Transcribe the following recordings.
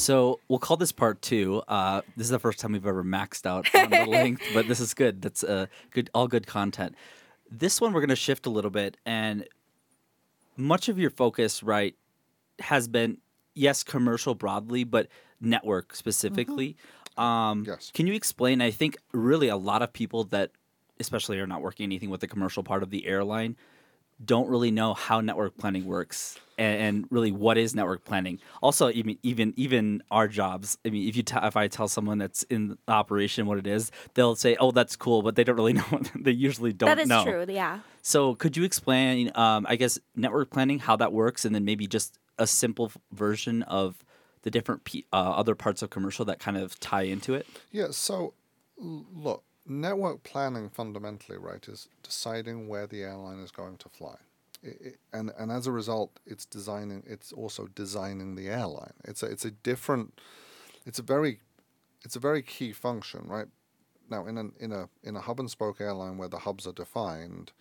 So we'll call this part two. Uh, this is the first time we've ever maxed out on the length, but this is good. That's uh, good, all good content. This one we're going to shift a little bit, and much of your focus, right, has been yes, commercial broadly, but network specifically. Um, Yes. Can you explain? I think really a lot of people that, especially are not working anything with the commercial part of the airline, don't really know how network planning works and, and really what is network planning. Also, even even even our jobs. I mean, if you t- if I tell someone that's in operation what it is, they'll say, "Oh, that's cool," but they don't really know. they usually don't That is know. true. Yeah. So, could you explain, um, I guess, network planning, how that works, and then maybe just a simple version of the different pe- uh, other parts of commercial that kind of tie into it? Yeah, so look, network planning fundamentally, right, is deciding where the airline is going to fly. I i and and as a result, it's designing. It's also designing the airline. It's a it's a different. It's a very, it's a very key function, right? Now, in an in a in a hub and spoke airline where the hubs are defined,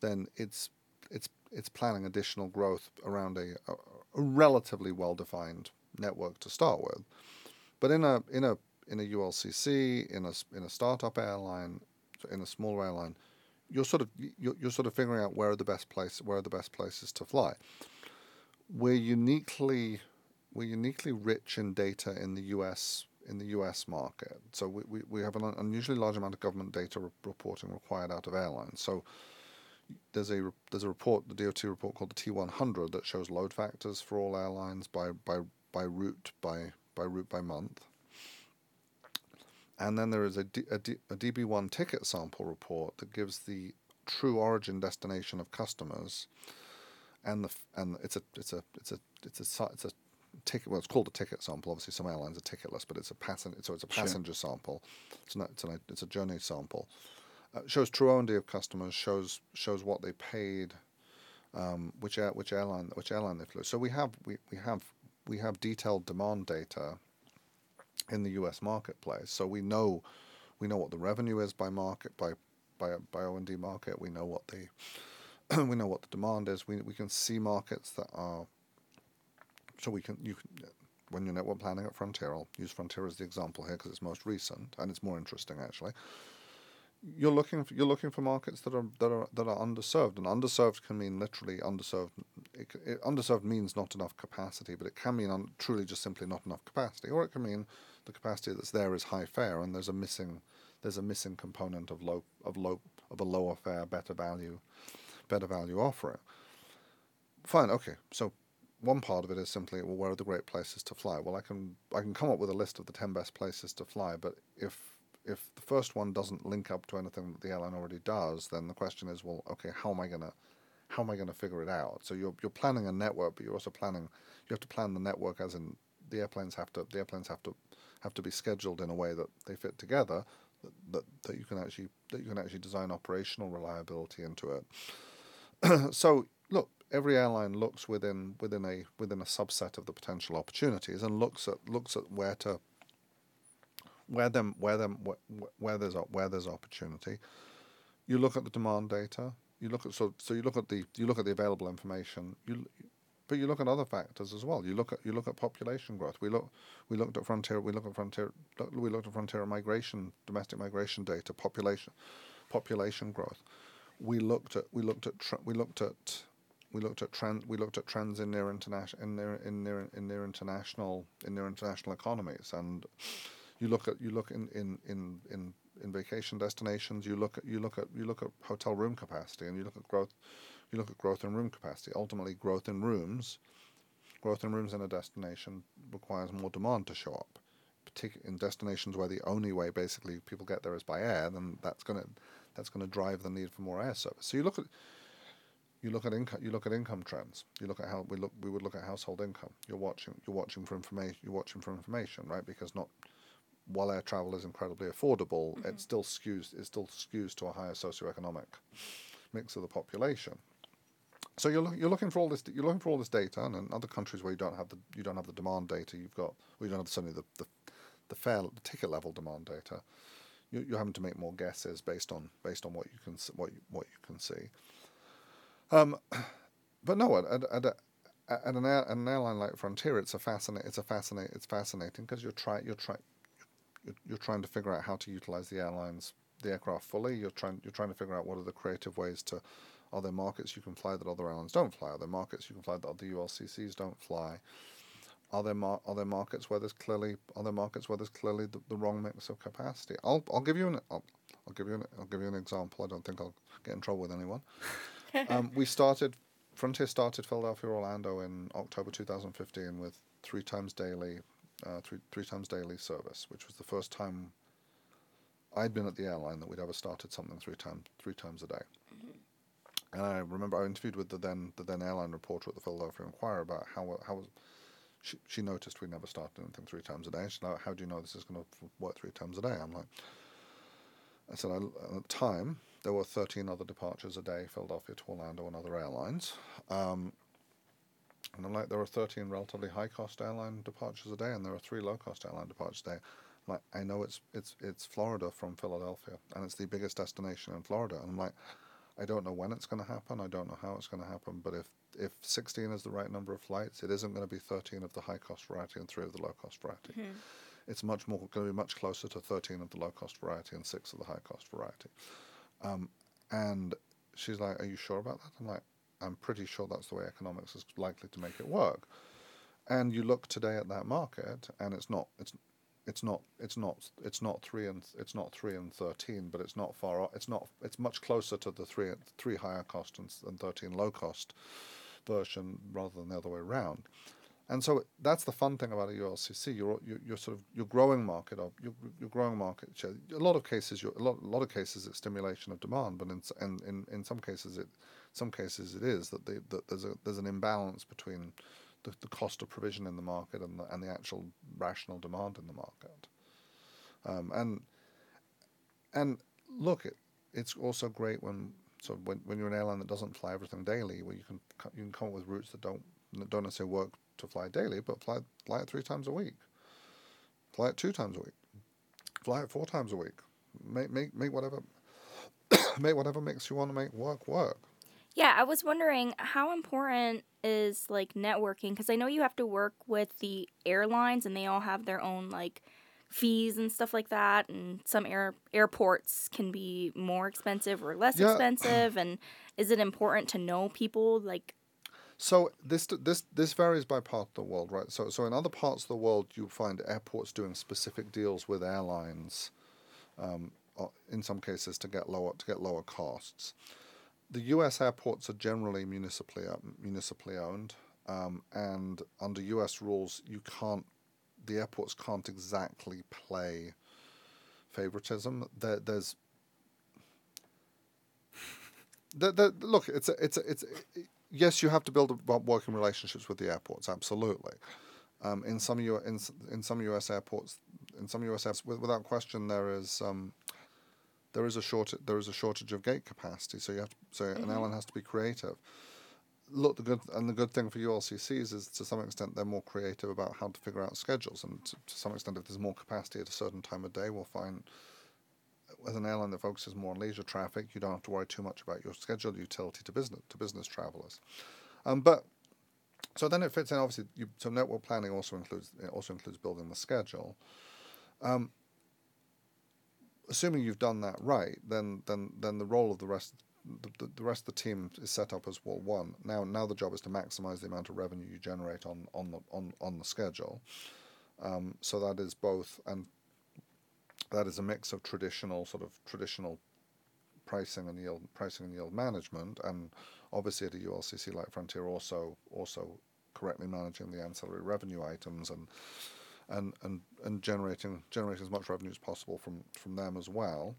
then it's it's it's planning additional growth around a, a, a relatively well defined network to start with. But in a in a in a ULCC, in a in a startup airline, in a smaller airline, you're sort of you're, you're sort of figuring out where are the best place where are the best places to fly. We're uniquely we're uniquely rich in data in the US in the US market. So we, we, we have an unusually large amount of government data re- reporting required out of airlines. So there's a there's a report, the DOT report called the T100 that shows load factors for all airlines by by by route by by route by month. And then there is a, D, a, D, a DB1 ticket sample report that gives the true origin destination of customers, and the and it's a it's a it's a it's a it's a ticket. Well, it's called a ticket sample. Obviously, some airlines are ticketless, but it's a passenger. So it's a Sure. passenger sample. It's not. It's, an, it's a journey sample. Uh, shows true O&D of customers. Shows shows what they paid, um, which air, which airline which airline they flew. So we have we, we have we have detailed demand data in the U.S. marketplace. So we know we know what the revenue is by market by by by O and D market. We know what the we know what the demand is. We we can see markets that are. So we can you can when you're network planning at Frontier, I'll use Frontier as the example here because it's most recent and it's more interesting actually. You're looking for, you're looking for markets that are that are that are underserved, and underserved can mean literally underserved. It, it, underserved means not enough capacity, but it can mean un, truly just simply not enough capacity, or it can mean the capacity that's there is high fare, and there's a missing there's a missing component of low of low of a lower fare, better value, better value offering. Fine, okay. So one part of it is simply well, where are the great places to fly? Well, I can I can come up with a list of the ten best places to fly, but if if the first one doesn't link up to anything that the airline already does, then the question is, well, okay, how am I gonna how am I gonna figure it out? So you're you're planning a network, but you're also planning you have to plan the network as in the airplanes have to the airplanes have to have to be scheduled in a way that they fit together that, that, that you can actually that you can actually design operational reliability into it. so look, every airline looks within within a within a subset of the potential opportunities and looks at looks at where to where them where them where, where there's where there's opportunity. You look at the demand data. You look at so so you look at the you look at the available information. You but you look at other factors as well. You look at you look at population growth. We look we looked at frontier. We look at frontier. We looked at frontier migration, domestic migration data, population population growth. We looked at we looked at tr- we looked at we looked at trend we looked at trends in their international in their in their in their international in their international economies and you look at you look in in in in, in vacation destinations you look at you look at you look at hotel room capacity and you look at growth you look at growth in room capacity. Ultimately growth in rooms growth in rooms in a destination requires more demand to show up. Particularly in destinations where the only way basically people get there is by air then that's going to that's going to drive the need for more air service. So you look at you look at income you look at income trends. You look at how we look we would look at household income. You're watching you're watching for information you're watching for information right? Because not while air travel is incredibly affordable it mm-hmm. still skews it still skews to a higher socioeconomic mix of the population so you're, look, you're looking for all this you're looking for all this data and in other countries where you don't have the you don't have the demand data you've got well you don't have certainly the the, the fare the ticket level demand data you, you're having to make more guesses based on based on what you can what you, what you can see um, but no, at, at, at, at an, an airline like Frontier, it's a fascinating. It's a fascinating. It's fascinating because you're trying. You're trying. You're, you're trying to figure out how to utilize the airlines, the aircraft fully. You're trying. You're trying to figure out what are the creative ways to. Are there markets you can fly that other airlines don't fly? Are there markets you can fly that other ULCCs don't fly? Are there mar- are there markets where there's clearly are there markets where there's clearly the, the wrong mix of capacity? I'll I'll give you an I'll, I'll give you an I'll give you an example. I don't think I'll get in trouble with anyone. um, we started Frontier started Philadelphia Orlando in October 2015 with three times daily uh, three three times daily service, which was the first time I'd been at the airline that we'd ever started something three times three times a day. And I remember I interviewed with the then the then airline reporter at the Philadelphia Inquirer about how how she, she noticed we never started anything three times a day. She's like, "How do you know this is going to work three times a day?" I'm like, I said, at the time there were 13 other departures a day, Philadelphia to Orlando and other airlines. Um, and I'm like, there are 13 relatively high cost airline departures a day, and there are three low cost airline departures a day. I'm like, I know it's it's it's Florida from Philadelphia, and it's the biggest destination in Florida. And I'm like, I don't know when it's going to happen. I don't know how it's going to happen. But if if 16 is the right number of flights, it isn't going to be 13 of the high cost variety and three of the low cost variety. Mm-hmm. It's much more going to be much closer to 13 of the low cost variety and six of the high cost variety. Um, and she's like, "Are you sure about that?" I'm like, "I'm pretty sure that's the way economics is likely to make it work." And you look today at that market, and it's not it's it's not it's not it's not three and it's not three and thirteen, but it's not far off. It's not it's much closer to the three three higher cost and, and thirteen low cost version rather than the other way around. And so that's the fun thing about a ULCC. You're you're, sort of you're growing market up. You're, you're growing market share. A lot of cases, a lot a lot of cases, it's stimulation of demand, but in in in, some cases, it some cases it is that, they, that there's a there's an imbalance between the, the cost of provision in the market and the, and the actual rational demand in the market. Um, and and look, it, it's also great when so when, when you're an airline that doesn't fly everything daily, where you can you can come up with routes that don't that don't necessarily work to fly daily, but fly fly it three times a week, fly it two times a week, fly it four times a week. Make make make whatever make whatever makes you want to make work work. Yeah, I was wondering how important is like networking because I know you have to work with the airlines and they all have their own like fees and stuff like that and some air airports can be more expensive or less yeah. expensive and is it important to know people like so this this this varies by part of the world, right? So so in other parts of the world, you find airports doing specific deals with airlines, um, in some cases to get lower to get lower costs. The U.S. airports are generally municipally uh, municipally owned, um, and under U.S. rules, you can't the airports can't exactly play favoritism. There, there's the, the, look, it's a, it's a, it's a, yes, you have to build working relationships with the airports. Absolutely. Um, in some U in, in some U.S. airports, in some U.S. airports, without question, there is um, there is a shortage there is a shortage of gate capacity. So you have to, so mm-hmm. an airline has to be creative. Look, the good and the good thing for ULCCs is to some extent they're more creative about how to figure out schedules, and to, to some extent, if there's more capacity at a certain time of day, we'll find as an airline that focuses more on leisure traffic, you don't have to worry too much about your scheduled utility to business to business travelers. Um, but so then it fits in. Obviously, you, so network planning also includes also includes building the schedule. Um, assuming you've done that right, then then then the role of the rest the, the rest of the team is set up as well one. Now now the job is to maximize the amount of revenue you generate on on the on, on the schedule. Um, so that is both and that is a mix of traditional sort of traditional pricing and yield pricing and yield management, and obviously at a ULCC like Frontier also also correctly managing the ancillary revenue items and and and, and generating generating as much revenue as possible from from them as well.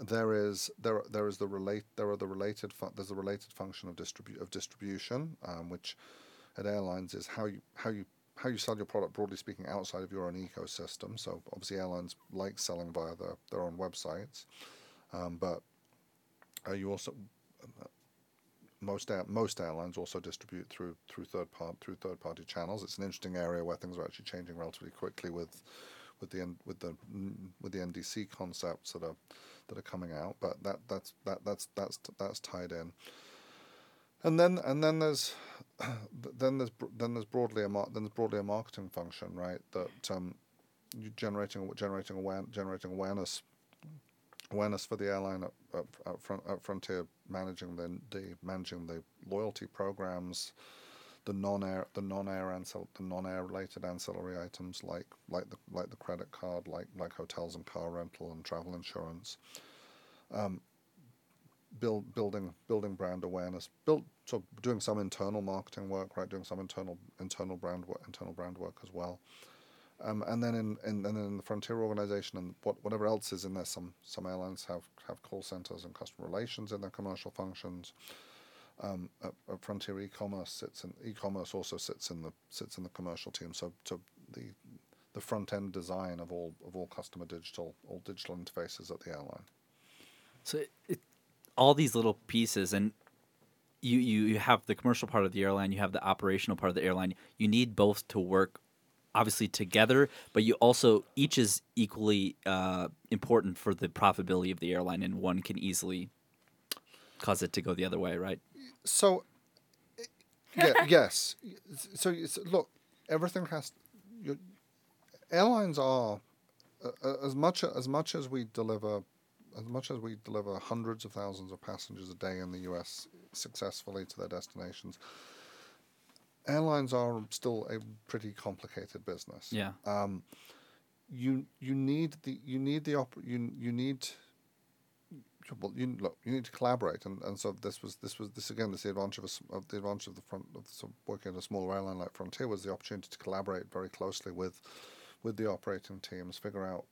There is there there is the relate there are the related fu- there's a related function of distribu- of distribution, um, which at airlines is how you how you how you sell your product, broadly speaking, outside of your own ecosystem. So obviously, airlines like selling via their, their own websites, um, but uh, you also most most airlines also distribute through through third part through third party channels. It's an interesting area where things are actually changing relatively quickly with with the with the with the NDC concepts that are that are coming out. But that that's that that's that's that's tied in. And then and then there's then there's then there's broadly a mar- then there's broadly a marketing function, right? That um, generating generating generating awareness awareness for the airline up, up, up front at Frontier, managing the, the managing the loyalty programs, the non-air the non-air ancil- the non-air related ancillary items like like the like the credit card, like like hotels and car rental and travel insurance. Um, build building building brand awareness, build so doing some internal marketing work, right? Doing some internal internal brand work, internal brand work as well. Um, and then in, in and then in the Frontier organization and what, whatever else is in there, some some airlines have, have call centers and customer relations in their commercial functions. Um, at, at Frontier e-commerce sits in e-commerce also sits in the sits in the commercial team. So so the the front end design of all of all customer digital all digital interfaces at the airline. So it, it, all these little pieces, and you, you you have the commercial part of the airline, you have the operational part of the airline. You need both to work, obviously together, but you also each is equally uh, important for the profitability of the airline, and one can easily cause it to go the other way, right? So, yeah, yes. So, so look, everything has. Airlines are uh, uh, as much as much as we deliver, as much as we deliver hundreds of thousands of passengers a day in the U.S. successfully to their destinations. Airlines are still a pretty complicated business. Yeah. Um, you you need the you need the op- you you need well, you look, you need to collaborate, and, and so this was this was this again. This the advantage of, a of the advantage of the front of so working at a smaller airline like Frontier was the opportunity to collaborate very closely with with the operating teams, figure out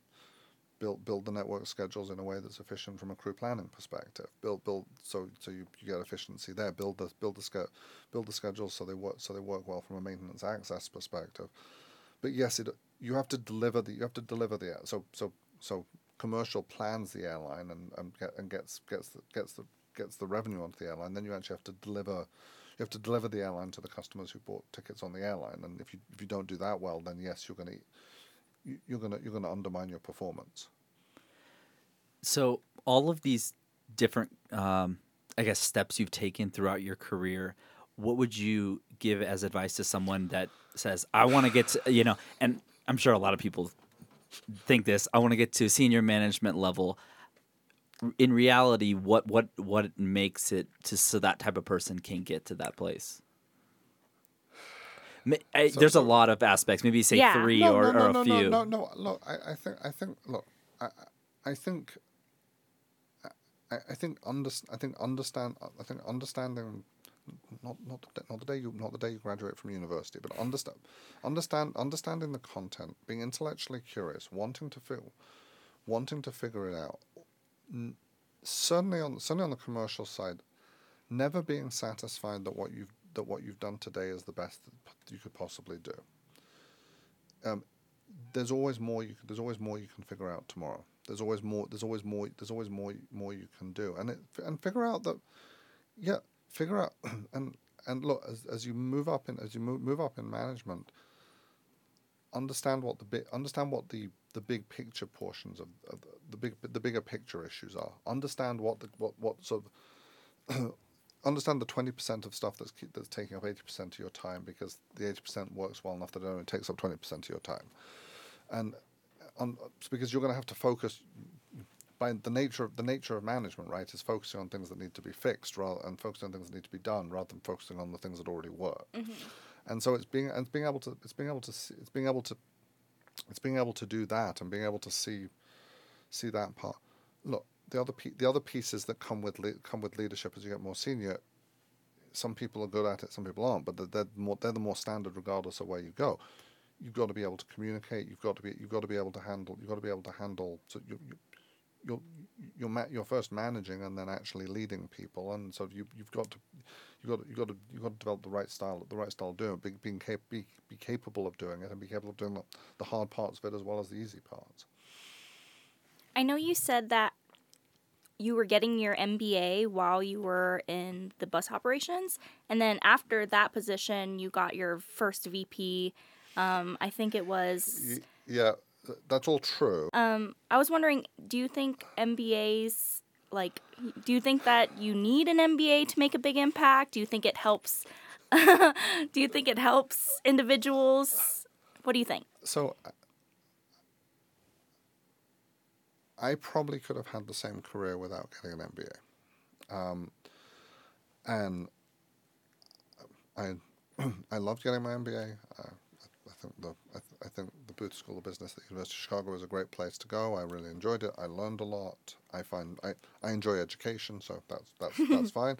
build build the network schedules in a way that's efficient from a crew planning perspective. Build build so so you, you get efficiency there. Build the build the ske- build the schedules so they work so they work well from a maintenance access perspective. But yes, it you have to deliver the you have to deliver the so so so commercial plans the airline and, and get and gets gets the, gets the gets the revenue onto the airline. Then you actually have to deliver you have to deliver the airline to the customers who bought tickets on the airline. And if you if you don't do that well, then yes, you're going to you're to you're to undermine your performance. So all of these different, um, I guess, steps you've taken throughout your career, what would you give as advice to someone that says, "I want to get to," you know, and I'm sure a lot of people think this. I want to get to senior management level. In reality, what what what makes it to so that type of person can get to that place? Ma- eh, I- So- There's a lot of aspects. Maybe say Yeah. three no, or, no, no, or a no, few. No, no, no. Look, I, I think, I think, look, I, I I think, I, I think, under, I think understand, I think understanding, not not the, not the day you not the day you graduate from university, but understand, understand, understanding the content, being intellectually curious, wanting to feel, wanting to figure it out. N- certainly on certainly on the commercial side, never being satisfied that what you've that what you've done today is the best that you could possibly do. Um, there's always more you can, there's always more you can figure out tomorrow. There's always more there's always more there's always more more you can do, and it and figure out that yeah figure out and and look as as you move up in as you move, move up in management. Understand what the bit. understand what the the big picture portions of, of the, the big the bigger picture issues are. Understand what the what what sort of understand the twenty percent of stuff that's that's taking up eighty percent of your time because the eighty percent works well enough that it only takes up twenty percent of your time, and uh, on, uh, because you're going to have to focus by the nature of the nature of management, right? Is focusing on things that need to be fixed rather and focusing on things that need to be done rather than focusing on the things that already work. Mm-hmm. And so it's being and it's being able to it's being able to see, it's being able to it's being able to do that and being able to see see that part. Look, the other pe- the other pieces that come with le- come with leadership as you get more senior. Some people are good at it, some people aren't, but they're, they're more they're the more standard regardless of where you go. You've got to be able to communicate. You've got to be you've got to be able to handle. You've got to be able to handle. So you, you you're you're ma- you're first managing and then actually leading people, and so you you've got to you've got you've got to you've got to develop the right style the right style of doing it, be, being cap- be, be capable of doing it, and be capable of doing the, the hard parts of it as well as the easy parts. I know you said that you were getting your MBA while you were in the bus operations, and then after that position, you got your first VP. Um, I think it was. Yeah, that's all true. Um, I was wondering, do you think MBAs like? Do you think that you need an MBA to make a big impact? Do you think it helps do you think it helps individuals? What do you think? So I- probably could have had the same career without getting an MBA. Um, and I I loved getting my MBA. Uh, I think the I, th- I think the Booth School of Business at the University of Chicago was a great place to go. I really enjoyed it. I learned a lot. I find I, I enjoy education, so that's that's that's fine.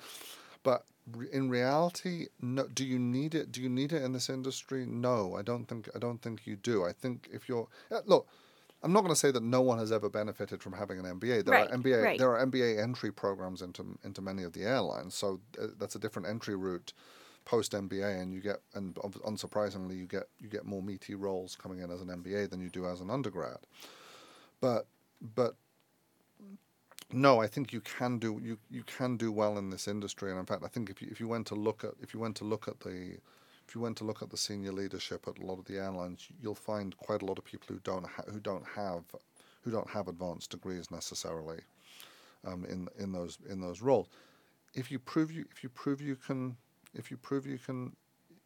But re- in reality, no. Do you need it? Do you need it in this industry? No, I don't think. I don't think you do. I think if you're uh, look, I'm not going to say that no one has ever benefited from having an MBA. There Right, are MBA. right. There are MBA entry programs into into many of the airlines, so uh, that's a different entry route post MBA, and you get and unsurprisingly you get you get more meaty roles coming in as an MBA than you do as an undergrad. But but no, I think you can do you, you can do well in this industry, and in fact, I think if you if you went to look at if you went to look at the if you went to look at the senior leadership at a lot of the airlines, you'll find quite a lot of people who don't ha- who don't have who don't have advanced degrees necessarily um, in in those in those roles. If you prove you if you prove you can if you prove you can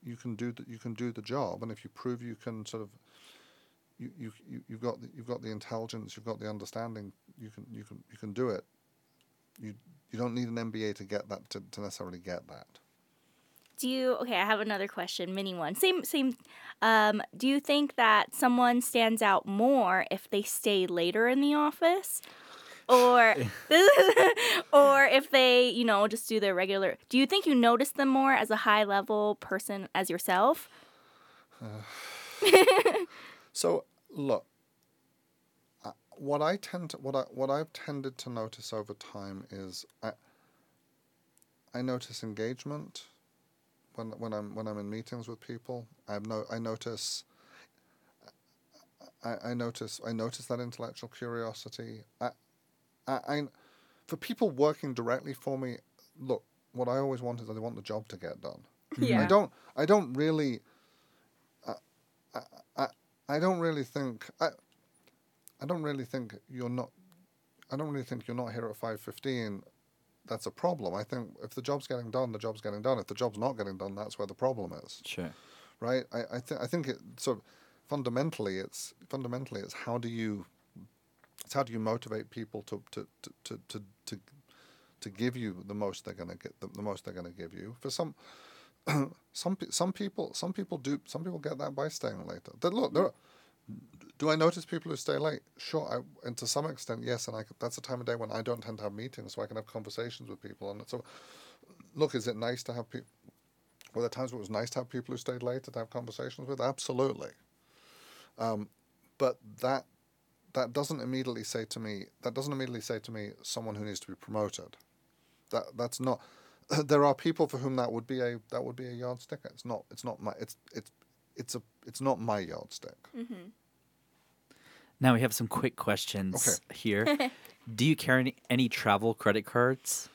you can do the, you can do the job, and if you prove you can sort of you, you you've got the, you've got the intelligence, you've got the understanding, you can you can you can do it. You you don't need an MBA to get that to, to necessarily get that. Do you okay, I have another question, mini one. Same same um do you think that someone stands out more if they stay later in the office? Or or if they, you know, just do their regular Do you think you notice them more as a high level person as yourself? So look, uh, what I tend to what I what I've tended to notice over time is I I notice engagement when when I'm when I'm in meetings with people. I've no I notice. I, I notice I notice that intellectual curiosity. I, I, I for people working directly for me, look, what I always want is I want the job to get done. Mm-hmm. Yeah. I don't. I don't really. I, I, I, I don't really think. I, I don't really think you're not. I don't really think you're not here at five fifteen. That's a problem. I think if the job's getting done, the job's getting done. If the job's not getting done, that's where the problem is, Sure. right? I, I think. I think it sort of fundamentally, it's fundamentally, it's how do you, it's how do you motivate people to to to to to, to, to give you the most they're going to get the, the most they're going to give you. For some, some some people some people do some people get that by staying later. Then look, there are, do I notice people who stay late? Sure, I, and to some extent, yes. And I, that's a time of day when I don't tend to have meetings, so I can have conversations with people. And so, look, is it nice to have people? Were there times when it was nice to have people who stayed late to have conversations with? Absolutely. Um, but that that doesn't immediately say to me that doesn't immediately say to me someone who needs to be promoted. That that's not. There are people for whom that would be a that would be a yardstick. It's not. It's not my. It's it's it's a it's not my yardstick. Now we have some quick questions here. Do you carry any, any travel credit cards?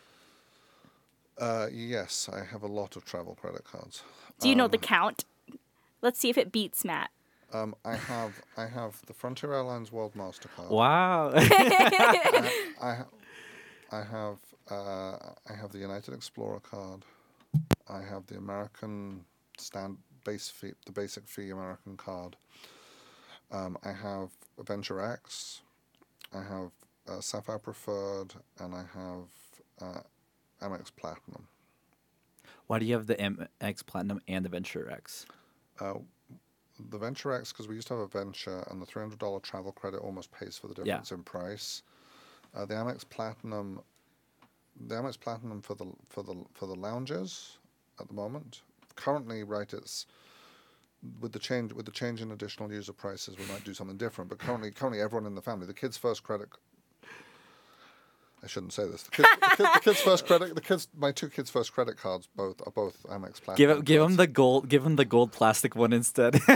Uh, yes, I have a lot of travel credit cards. Do you know the count? Let's see if it beats Matt. Um, I have I have the Frontier Airlines World Mastercard. Wow. I, I, I have uh, I have the United Explorer card. I have the American stand base fee, the basic fee American card. Um, I have Venture X. I have uh, Sapphire Preferred, and I have uh, Amex Platinum. Why do you have the Amex Platinum and the Venture X? Uh, the Venture X, because we used to have a Venture, and the three hundred dollar travel credit almost pays for the Yeah. difference in price. Uh, the Amex Platinum, the Amex Platinum for the for the for the lounges at the moment. Currently, right, it's with the change with the change in additional user prices, we might do something different. But currently, currently everyone in the family, the kids' first credit. I shouldn't say this. The kids, the, kid, the kids' first credit, the kids, my two kids' first credit cards, both are both Amex Platinum. Give him, give cards. him the gold. Give him the gold plastic one instead.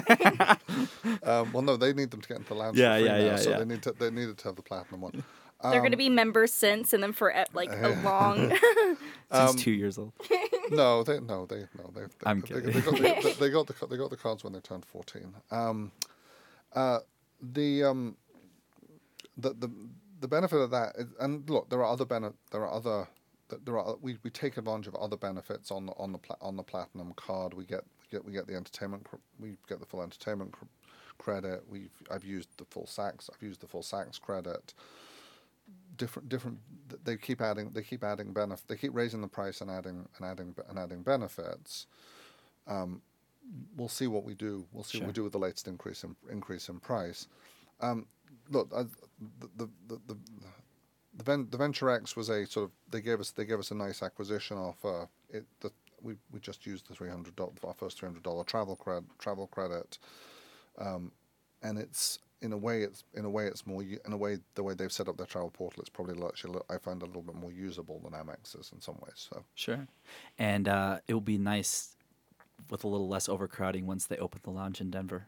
Um, well, no, they need them to get into the lounge. Yeah, for yeah, now, yeah, So yeah. they need to. They needed to have the platinum one. They're going to Um, be members since and then for like a long. Since two years old. No, they no they no they. they I'm they, kidding. They, got, they, they got the they got the cards when they turned fourteen. Um, uh, the um, the the the benefit of that, is, and look, there are other benefit. There are other there are we, we take advantage of other benefits on the on the pla- on the platinum card. We get we get we get the entertainment cr- we get the full entertainment cr- credit. We've I've used the full Saks I've used the full Saks credit. Different different they keep adding they keep adding benefit they keep raising the price and adding and adding and adding benefits. Um, we'll see what we do. We'll see what we do with the latest increase in increase in price. Um, look, I, the the the, the the, Ven- the Venture X was a sort of they gave us they gave us a nice acquisition offer. It the, we we just used the three hundred our first three hundred dollar travel cred travel credit, um, and it's in a way it's in a way it's more in a way the way they've set up their travel portal it's probably actually I find a little bit more usable than Amex's in some ways. So Sure. And uh, it will be nice with a little less overcrowding once they open the lounge in Denver.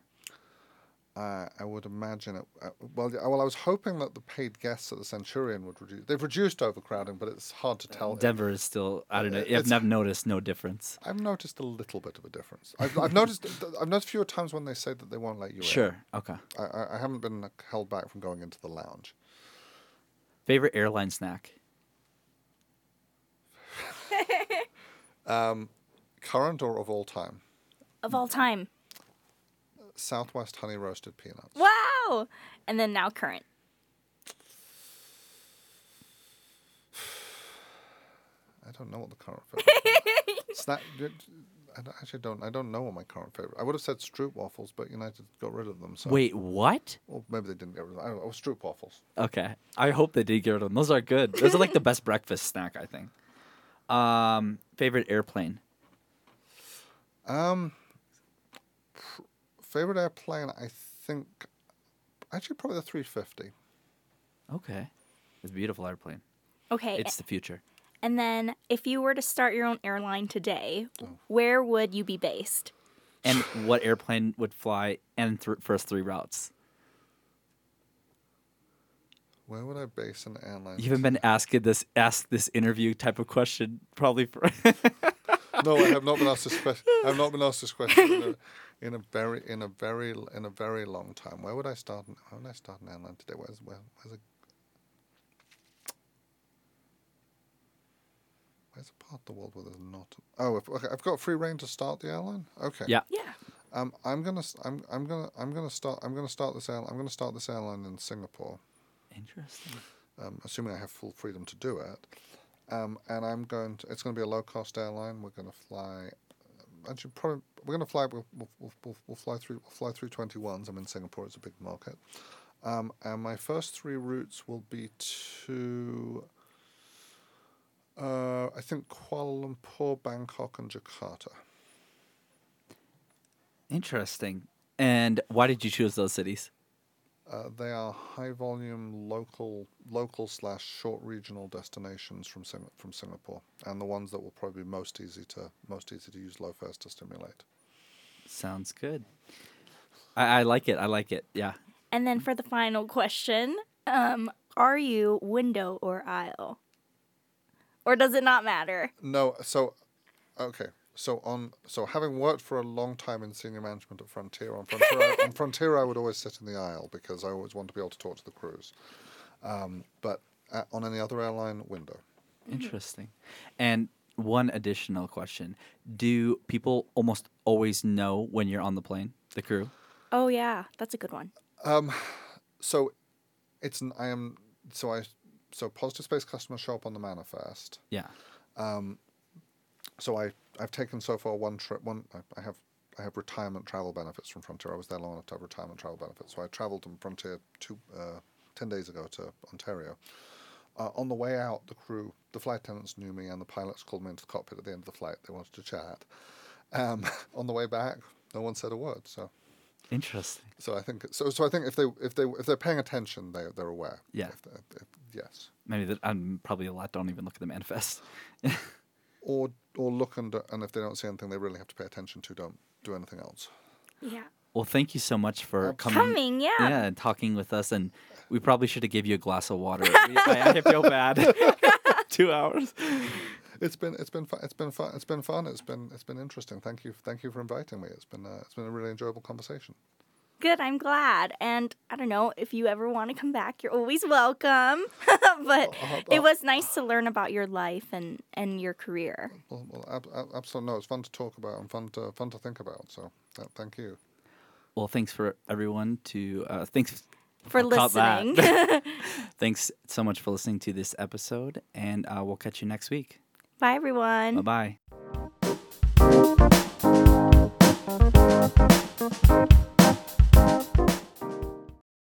Uh, I would imagine it. Uh, well, well, I was hoping that the paid guests at the Centurion would reduce. They've reduced overcrowding, but it's hard to tell. Denver is still, I don't know, Uh, I've never noticed no difference. I've noticed a little bit of a difference. I've, I've noticed. I've noticed fewer times when they say that they won't let you in. Sure. Okay. I, I, I haven't been held back from going into the lounge. Favorite airline snack? Current or of all time? Of all time. Southwest honey roasted peanuts. Wow. And then now current. I don't know what the current favorite. Snack. I don't- actually don't. I don't know what my current favorite. I would have said Stroop waffles, but United got rid of them. So Wait, what? Well, maybe they didn't get rid of them. I don't know. Oh, Stroop waffles. Okay. I hope they did get rid of them. Those are good. Those are like the best breakfast snack, I think. Um, favorite airplane? Um, pr- favorite airplane, I think, actually probably the 350. Okay. It's a beautiful airplane. Okay. It's the future. and then if you were to start your own airline today, Oh. where would you be based? And what airplane would fly and th- first three routes? Where would I base an airline? You haven't been asking this ask this interview type of question probably for no, I have not been asked this question. I have not been asked this question in a, in a very, in a very, in a very long time. Where would I start? An, where would I start an airline today? Where's where, where's a Where's a part of the world where there's not? Oh, if, okay. I've got free rein to start the airline. Okay. Yeah. Yeah. Um, I'm gonna, s- I'm, I'm gonna, I'm gonna start, I'm gonna start this airline. I'm gonna start this airline in Singapore, Interesting. um, assuming I have full freedom to do it. Um, and I'm going to. It's going to be a low cost airline. We're going to fly. Actually, probably we're going to fly. We'll, we'll, we'll, we'll, fly through. We'll fly through twenty ones. I'm in Singapore. It's a big market. Um, and my first three routes will be to. Uh, I think Kuala Lumpur, Bangkok, and Jakarta. Interesting. And why did you choose those cities? Uh, they are high volume local local slash short regional destinations from Sing- from Singapore, and the ones that will probably be most easy to most easy to use low fares to stimulate. Sounds good. I, I like it. I like it. Yeah. And then for the final question, um, are you window or aisle? Or does it not matter? No, so okay, so on so having worked for a long time in senior management at Frontier, on Frontier, I, on Frontier I would always sit in the aisle because I always want to be able to talk to the crews. Um, but uh on any other airline, window. Interesting. And one additional question: Do people almost always know when you're on the plane? The crew. Oh yeah, that's a good one. Um, so it's n- I am so I so positive space customers show up on the manifest. Yeah. So I I've taken so far one trip. One I, I have I have retirement travel benefits from Frontier. I was there long enough to have retirement travel benefits. So I travelled from Frontier two uh, ten days ago to Ontario. Uh, on the way out, the crew, the flight attendants knew me, and the pilots called me into the cockpit at the end of the flight. They wanted to chat. Um, on the way back, no one said a word. So, Interesting. so I think so. So I think if they if they if they're paying attention, they they're aware. Yeah. If they- if- yes. Maybe that I'm probably a lot don't even look at the manifest. Or or look and and if they don't see anything, they really have to pay attention to. Don't do anything else. Yeah. Well, thank you so much for Absolutely. coming. Coming, yeah. Yeah, and talking with us, and we probably should have give you a glass of water. I, I feel bad. Two hours. It's been it's been fun. It's been fun. It's been fun. It's been it's been interesting. Thank you. Thank you for inviting me. It's been uh, it's been a really enjoyable conversation. Good, I'm glad. And I don't know if you ever want to come back, you're always welcome. but oh, it was nice to learn about your life and, and your career. Well, well ab- ab- absolutely. No, it's fun to talk about and fun to fun to think about. So uh, thank you. Well, thanks for everyone to uh, thanks for I'll listening. thanks so much for listening to this episode, and uh, we'll catch you next week. Bye, everyone. Bye bye.